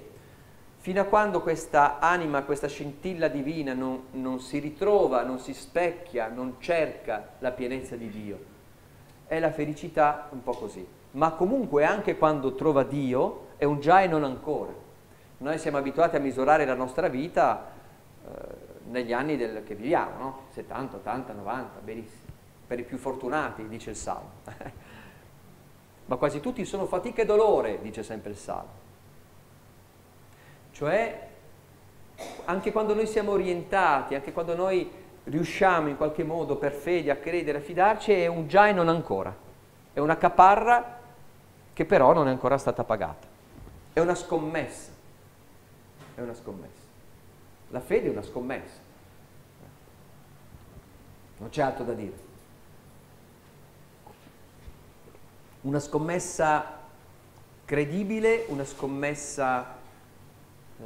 fino a quando questa anima, questa scintilla divina non, non si ritrova, non si specchia, non cerca la pienezza di Dio, è la felicità un po' così. Ma comunque anche quando trova Dio è un già e non ancora. Noi siamo abituati a misurare la nostra vita eh, negli anni del, che viviamo, no? 70, 80, 90, benissimo. Per i più fortunati, dice il Salmo. Ma quasi tutti sono fatica e dolore, dice sempre il Salmo. Cioè, anche quando noi siamo orientati, anche quando noi riusciamo in qualche modo per fede a credere, a fidarci, è un già e non ancora. È una caparra che però non è ancora stata pagata. È una scommessa. È una scommessa. La fede è una scommessa. Non c'è altro da dire. Una scommessa credibile, una scommessa eh,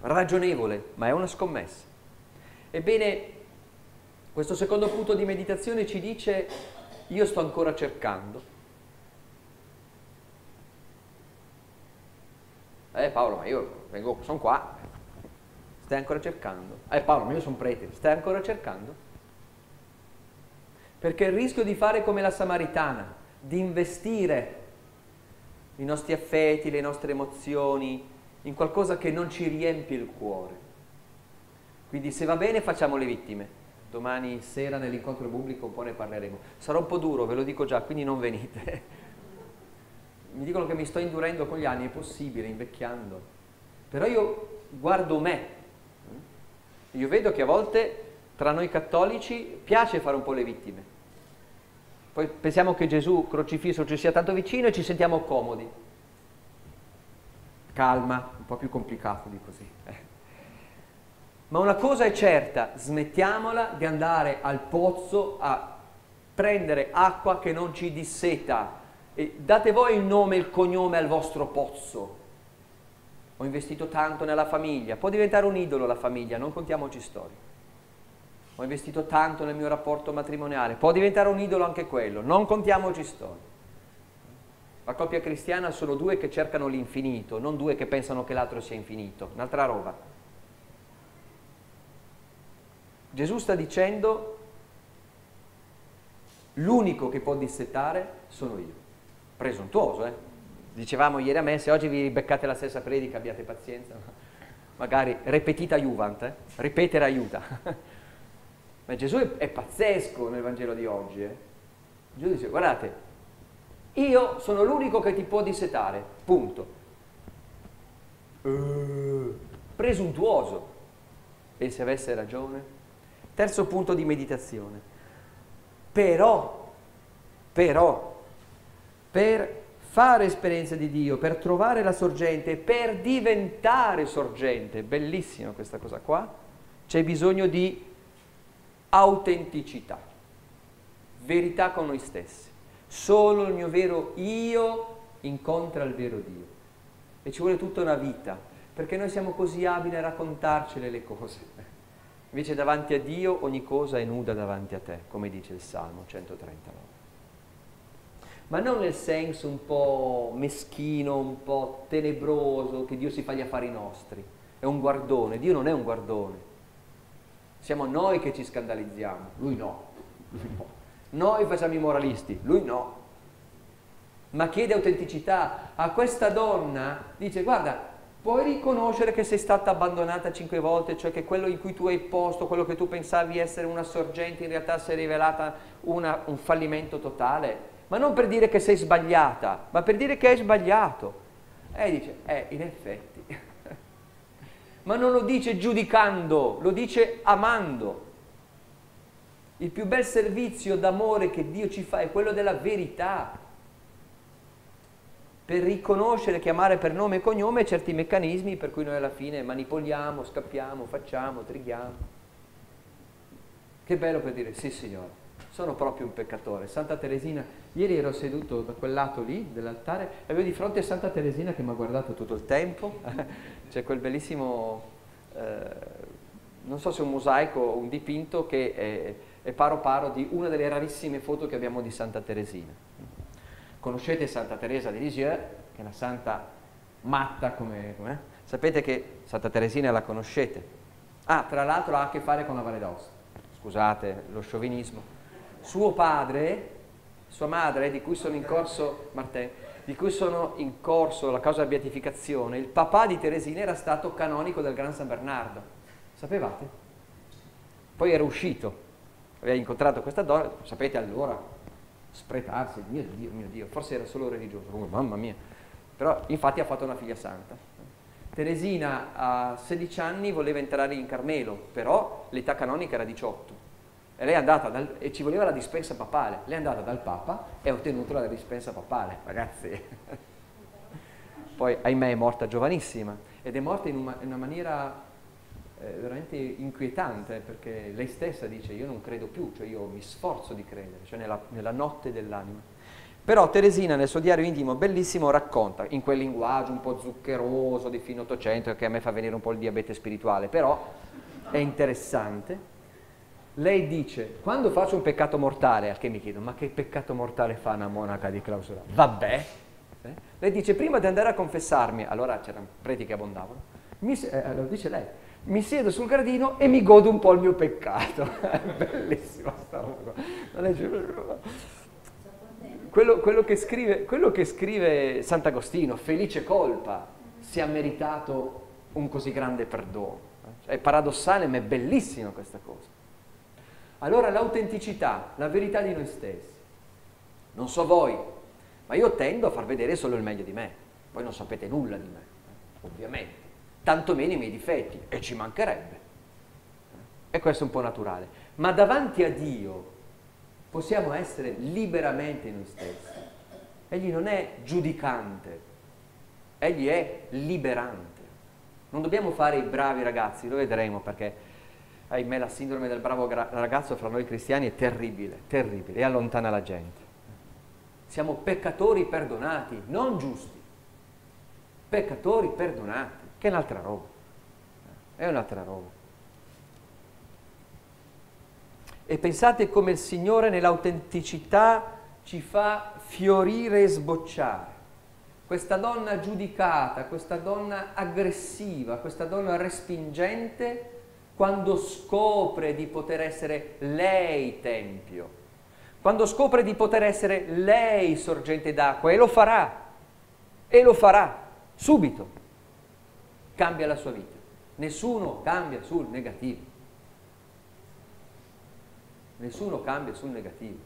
ragionevole, ma è una scommessa. Ebbene, questo secondo punto di meditazione ci dice io sto ancora cercando. Eh Paolo, ma io vengo, sono qua, stai ancora cercando. Eh Paolo, ma io sono prete, stai ancora cercando? Perché il rischio di fare come la Samaritana, di investire i nostri affetti, le nostre emozioni in qualcosa che non ci riempie il cuore. Quindi se va bene facciamo le vittime, domani sera nell'incontro pubblico un po' ne parleremo. Sarà un po' duro, ve lo dico già, quindi non venite. mi dicono che mi sto indurendo con gli anni, è possibile, invecchiando. Però io guardo me. Io vedo che a volte tra noi cattolici piace fare un po' le vittime. Poi pensiamo che Gesù crocifisso ci sia tanto vicino e ci sentiamo comodi. Calma, un po' più complicato di così. Eh. Ma una cosa è certa, smettiamola di andare al pozzo a prendere acqua che non ci disseta e date voi il nome e il cognome al vostro pozzo. Ho investito tanto nella famiglia, può diventare un idolo la famiglia, non contiamoci storie. Ho investito tanto nel mio rapporto matrimoniale, può diventare un idolo anche quello, non contiamoci storie. La coppia cristiana sono due che cercano l'infinito, non due che pensano che l'altro sia infinito, un'altra roba. Gesù sta dicendo, l'unico che può dissettare sono io. Presuntuoso, eh? Dicevamo ieri a me, se oggi vi beccate la stessa predica abbiate pazienza, magari ripetita Juvent, eh? ripetere aiuta. Ma Gesù è, è, pazzesco nel Vangelo di oggi. Eh? Gesù dice, guardate, io sono l'unico che ti può dissetare, punto. Uh, presuntuoso. Se avesse ragione? Terzo punto di meditazione. Però, però, per fare esperienza di Dio, per trovare la sorgente, per diventare sorgente, bellissima questa cosa qua, c'è bisogno di autenticità, verità con noi stessi. Solo il mio vero io incontra il vero Dio. E ci vuole tutta una vita, perché noi siamo così abili a raccontarcele le cose. Invece davanti a Dio ogni cosa è nuda davanti a te, come dice il Salmo 139. Ma non nel senso un po' meschino, un po' tenebroso, che Dio si fa gli affari nostri. È un guardone, Dio non è un guardone. Siamo noi che ci scandalizziamo, lui no. Noi facciamo i moralisti, lui no. Ma chiede autenticità. A questa donna dice, guarda, puoi riconoscere che sei stata abbandonata cinque volte, cioè che quello in cui tu hai posto, quello che tu pensavi essere una sorgente, in realtà si è rivelata una, un fallimento totale. Ma non per dire che sei sbagliata, ma per dire che hai sbagliato. E dice, eh, in effetti. ma non lo dice giudicando, lo dice amando. Il più bel servizio d'amore che Dio ci fa è quello della verità. Per riconoscere, chiamare per nome e cognome certi meccanismi per cui noi alla fine manipoliamo, scappiamo, facciamo, trighiamo. Che bello per dire sì signore, sono proprio un peccatore. Santa Teresina, ieri ero seduto da quel lato lì dell'altare e avevo di fronte Santa Teresina che mi ha guardato tutto il tempo. C'è quel bellissimo, eh, non so se è un mosaico o un dipinto che è, e paro paro di una delle rarissime foto che abbiamo di Santa Teresina. Conoscete Santa Teresa di Lisieux, che è una santa matta come... come Sapete che Santa Teresina la conoscete. Ah, tra l'altro ha a che fare con la Valle d'Aosta. Scusate lo sciovinismo. Suo padre, sua madre, di cui sono in corso, Martin, di cui sono in corso la causa di beatificazione, il papà di Teresina era stato canonico del Gran San Bernardo. Sapevate? Poi era uscito aveva incontrato questa donna, sapete allora, spretarsi, mio Dio, mio Dio, forse era solo religioso, oh, mamma mia, però infatti ha fatto una figlia santa. Teresina a 16 anni voleva entrare in Carmelo, però l'età canonica era 18 e lei è andata dal, e ci voleva la dispensa papale, lei è andata dal Papa e ha ottenuto la dispensa papale, ragazzi. Poi ahimè è morta giovanissima ed è morta in una, in una maniera eh, veramente inquietante perché lei stessa dice io non credo più, cioè io mi sforzo di credere, cioè nella, nella notte dell'anima. Però Teresina nel suo diario intimo bellissimo racconta in quel linguaggio un po' zuccheroso di fine Ottocento che a me fa venire un po' il diabete spirituale, però è interessante. Lei dice, quando faccio un peccato mortale, al che mi chiedo, ma che peccato mortale fa una monaca di clausura? Vabbè. Eh? Lei dice, prima di andare a confessarmi, allora c'erano preti che abbondavano, mi, eh, lo dice lei, mi siedo sul gradino e mi godo un po' il mio peccato. Bellissima sta roba. Quello, quello, che scrive, quello che scrive Sant'Agostino, felice colpa, si è meritato un così grande perdono. È paradossale, ma è bellissima questa cosa. Allora l'autenticità, la verità di noi stessi. Non so voi, ma io tendo a far vedere solo il meglio di me. Voi non sapete nulla di me, ovviamente tantomeno i miei difetti, e ci mancherebbe. E questo è un po' naturale. Ma davanti a Dio possiamo essere liberamente noi stessi. Egli non è giudicante, egli è liberante. Non dobbiamo fare i bravi ragazzi, lo vedremo perché, ahimè, la sindrome del bravo ragazzo fra noi cristiani è terribile, terribile, e allontana la gente. Siamo peccatori perdonati, non giusti. Peccatori perdonati, che è un'altra roba. È un'altra roba. E pensate come il Signore nell'autenticità ci fa fiorire e sbocciare. Questa donna giudicata, questa donna aggressiva, questa donna respingente, quando scopre di poter essere lei tempio, quando scopre di poter essere lei sorgente d'acqua, e lo farà, e lo farà, subito, cambia la sua vita. Nessuno cambia sul negativo. Nessuno cambia sul negativo.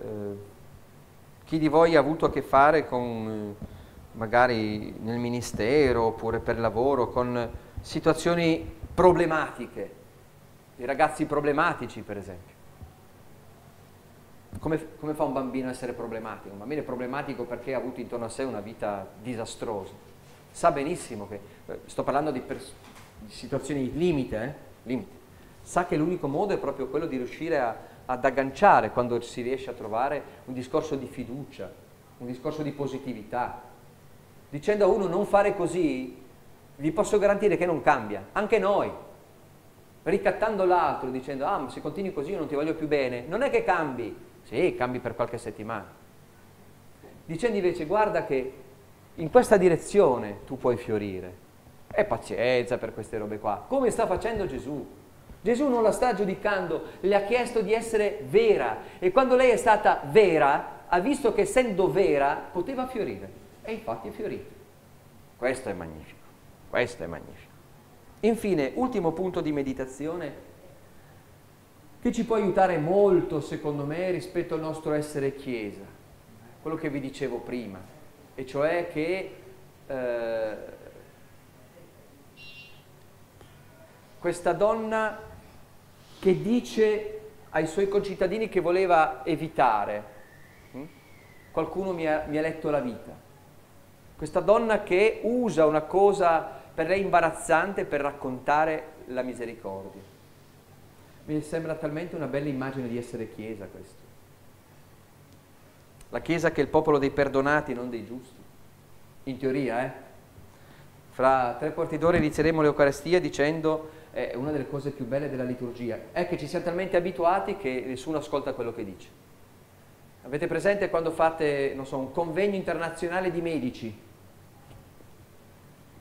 Eh, chi di voi ha avuto a che fare con, eh, magari nel ministero oppure per lavoro, con situazioni problematiche, i ragazzi problematici per esempio. Come, come, fa un bambino a essere problematico? Un bambino è problematico perché ha avuto intorno a sé una vita disastrosa. Sa benissimo che, eh, sto parlando di, di situazioni limite, eh? limite, sa che l'unico modo è proprio quello di riuscire a, ad agganciare quando si riesce a trovare un discorso di fiducia, un discorso di positività. Dicendo a uno non fare così, vi posso garantire che non cambia, anche noi ricattando l'altro dicendo ah ma se continui così io non ti voglio più bene, non è che cambi, sì cambi per qualche settimana, dicendo invece guarda che in questa direzione tu puoi fiorire, e pazienza per queste robe qua, come sta facendo Gesù. Gesù non la sta giudicando, le ha chiesto di essere vera. E quando lei è stata vera ha visto che essendo vera poteva fiorire. E infatti è fiorito. Questo è magnifico, questo è magnifico. Infine, ultimo punto di meditazione che ci può aiutare molto, secondo me, rispetto al nostro essere Chiesa, quello che vi dicevo prima, e cioè che eh, questa donna che dice ai suoi concittadini che voleva evitare, hm? qualcuno mi ha, mi ha letto la vita, questa donna che usa una cosa per lei imbarazzante per raccontare la misericordia. Mi sembra talmente una bella immagine di essere Chiesa questo. La Chiesa che è il popolo dei perdonati, non dei giusti. In teoria, eh? Fra tre quarti d'ora inizieremo l'Eucarestia dicendo è una delle cose più belle della liturgia, è che ci siamo talmente abituati che nessuno ascolta quello che dice. Avete presente quando fate, non so, un convegno internazionale di medici?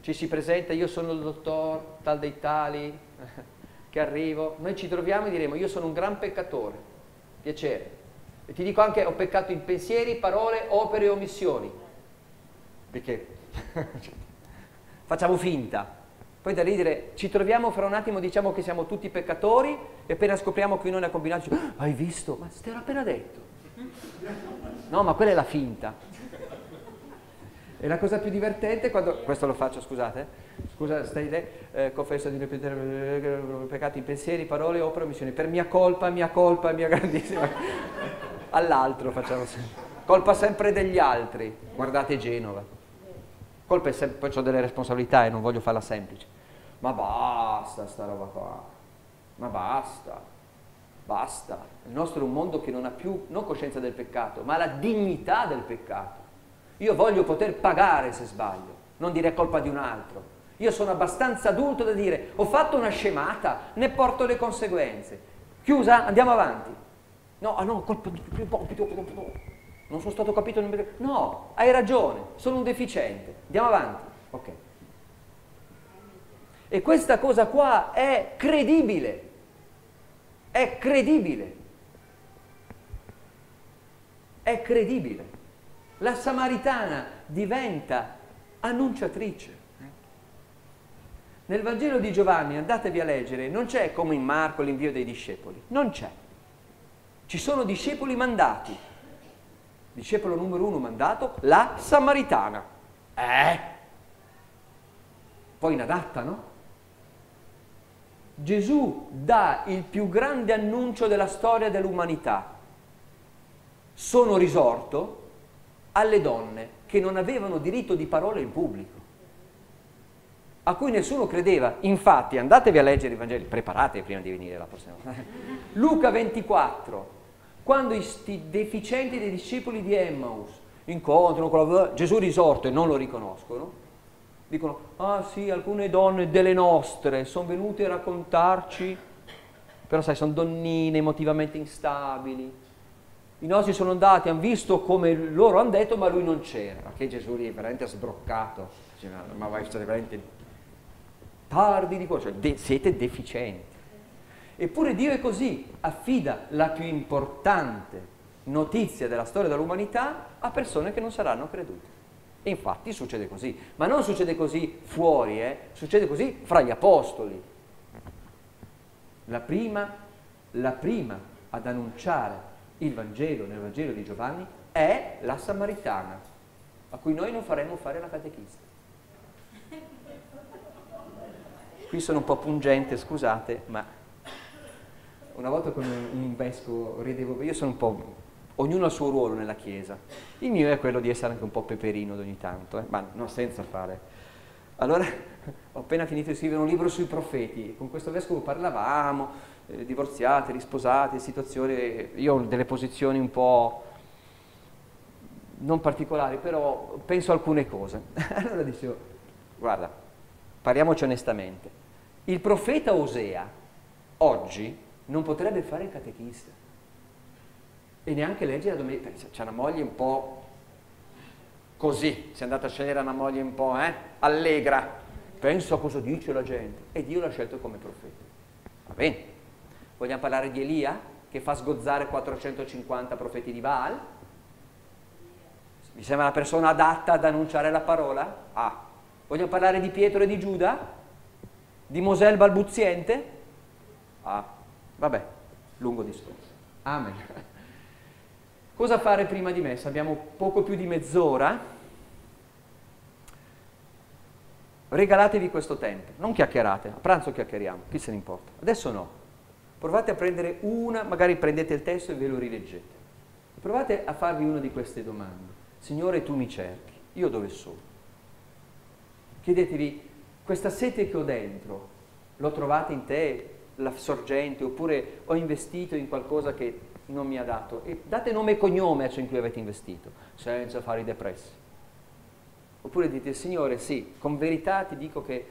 ci si presenta, io sono il dottor tal dei tali, che arrivo, noi ci troviamo e diremo io sono un gran peccatore, piacere. E ti dico anche ho peccato in pensieri, parole, opere e omissioni. Perché facciamo finta. Poi da ridere, ci troviamo fra un attimo, diciamo che siamo tutti peccatori e appena scopriamo che uno ne ha combinato, diciamo, hai visto? Ma te l'ho appena detto. No, ma quella è la finta. E la cosa più divertente quando, questo lo faccio, scusate, scusa, stai lì, eh, confesso di ripetere eh, peccati in pensieri, parole, opere, missioni, per mia colpa, mia colpa, mia grandissima, all'altro facciamo sempre, colpa sempre degli altri, guardate Genova, colpa è sempre, poi ho delle responsabilità e non voglio farla semplice, ma basta sta roba qua, ma basta, basta, il nostro è un mondo che non ha più, non coscienza del peccato, ma la dignità del peccato. Io voglio poter pagare se sbaglio, non dire colpa di un altro. Io sono abbastanza adulto da dire ho fatto una scemata, ne porto le conseguenze. Chiusa, andiamo avanti. No, ah no, colpa di non sono stato capito. No, hai ragione, sono un deficiente. Andiamo avanti. Ok. E questa cosa qua è credibile. È credibile. È credibile la Samaritana diventa annunciatrice. Nel Vangelo di Giovanni, andatevi a leggere, non c'è come in Marco l'invio dei discepoli, non c'è. Ci sono discepoli mandati. Discepolo numero uno mandato, la Samaritana. Eh? Poi inadatta, no? Gesù dà il più grande annuncio della storia dell'umanità. Sono risorto alle donne che non avevano diritto di parola in pubblico. A cui nessuno credeva. Infatti, andatevi a leggere i Vangeli, preparate prima di venire la prossima volta. Luca 24, quando i deficienti dei discepoli di Emmaus incontrano la... Gesù risorto e non lo riconoscono, dicono, ah sì, alcune donne delle nostre sono venute a raccontarci, però sai, sono donnine emotivamente instabili, i nostri sono andati, hanno visto come loro hanno detto, ma lui non c'era, che Gesù è veramente sbroccato, ma vai, veramente tardi di cuore, cioè de- siete deficienti. Eppure Dio è così, affida la più importante notizia della storia dell'umanità a persone che non saranno credute. E infatti succede così, ma non succede così fuori, eh? succede così fra gli apostoli. La prima, la prima ad annunciare il Vangelo nel Vangelo di Giovanni è la Samaritana, a cui noi non faremo fare la catechista. Qui sono un po' pungente, scusate, ma una volta con un vescovo ridevo, io sono un po' ognuno ha il suo ruolo nella Chiesa. Il mio è quello di essere anche un po' peperino ogni tanto, eh? ma non senza fare. Allora ho appena finito di scrivere un libro sui profeti, con questo vescovo parlavamo, eh, divorziati, risposati, situazioni, io ho delle posizioni un po' non particolari, però penso alcune cose. allora dicevo, guarda, parliamoci onestamente, il profeta Osea oggi non potrebbe fare il catechista. E neanche leggere la domenica, c'è una moglie un po' così, si è andata a scegliere una moglie un po' eh, allegra, penso a cosa dice la gente. E Dio l'ha scelto come profeta. Va bene, vogliamo parlare di Elia che fa sgozzare 450 profeti di Baal? Mi sembra la persona adatta ad annunciare la parola? Ah, vogliamo parlare di Pietro e di Giuda? Di Mosè il balbuziente? Ah, vabbè, lungo discorso. Amen. Cosa fare prima di messa? Abbiamo poco più di mezz'ora. Regalatevi questo tempo, non chiacchierate, a pranzo chiacchieriamo, chi se ne importa. Adesso no. Provate a prendere una, magari prendete il testo e ve lo rileggete. Provate a farvi una di queste domande. Signore, tu mi cerchi, io dove sono? Chiedetevi, questa sete che ho dentro, l'ho trovata in te, la sorgente, oppure ho investito in qualcosa che non mi ha dato. E date nome e cognome a ciò in cui avete investito, senza fare i depressi. Oppure dite, Signore, sì, con verità ti dico che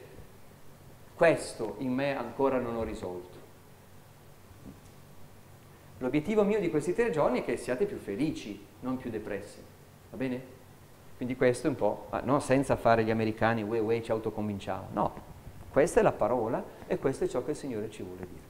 questo in me ancora non ho risolto. L'obiettivo mio di questi tre giorni è che siate più felici, non più depressi. Va bene? Quindi questo è un po', no, senza fare gli americani, ue ue ci autoconvinciamo. No, questa è la parola e questo è ciò che il Signore ci vuole dire.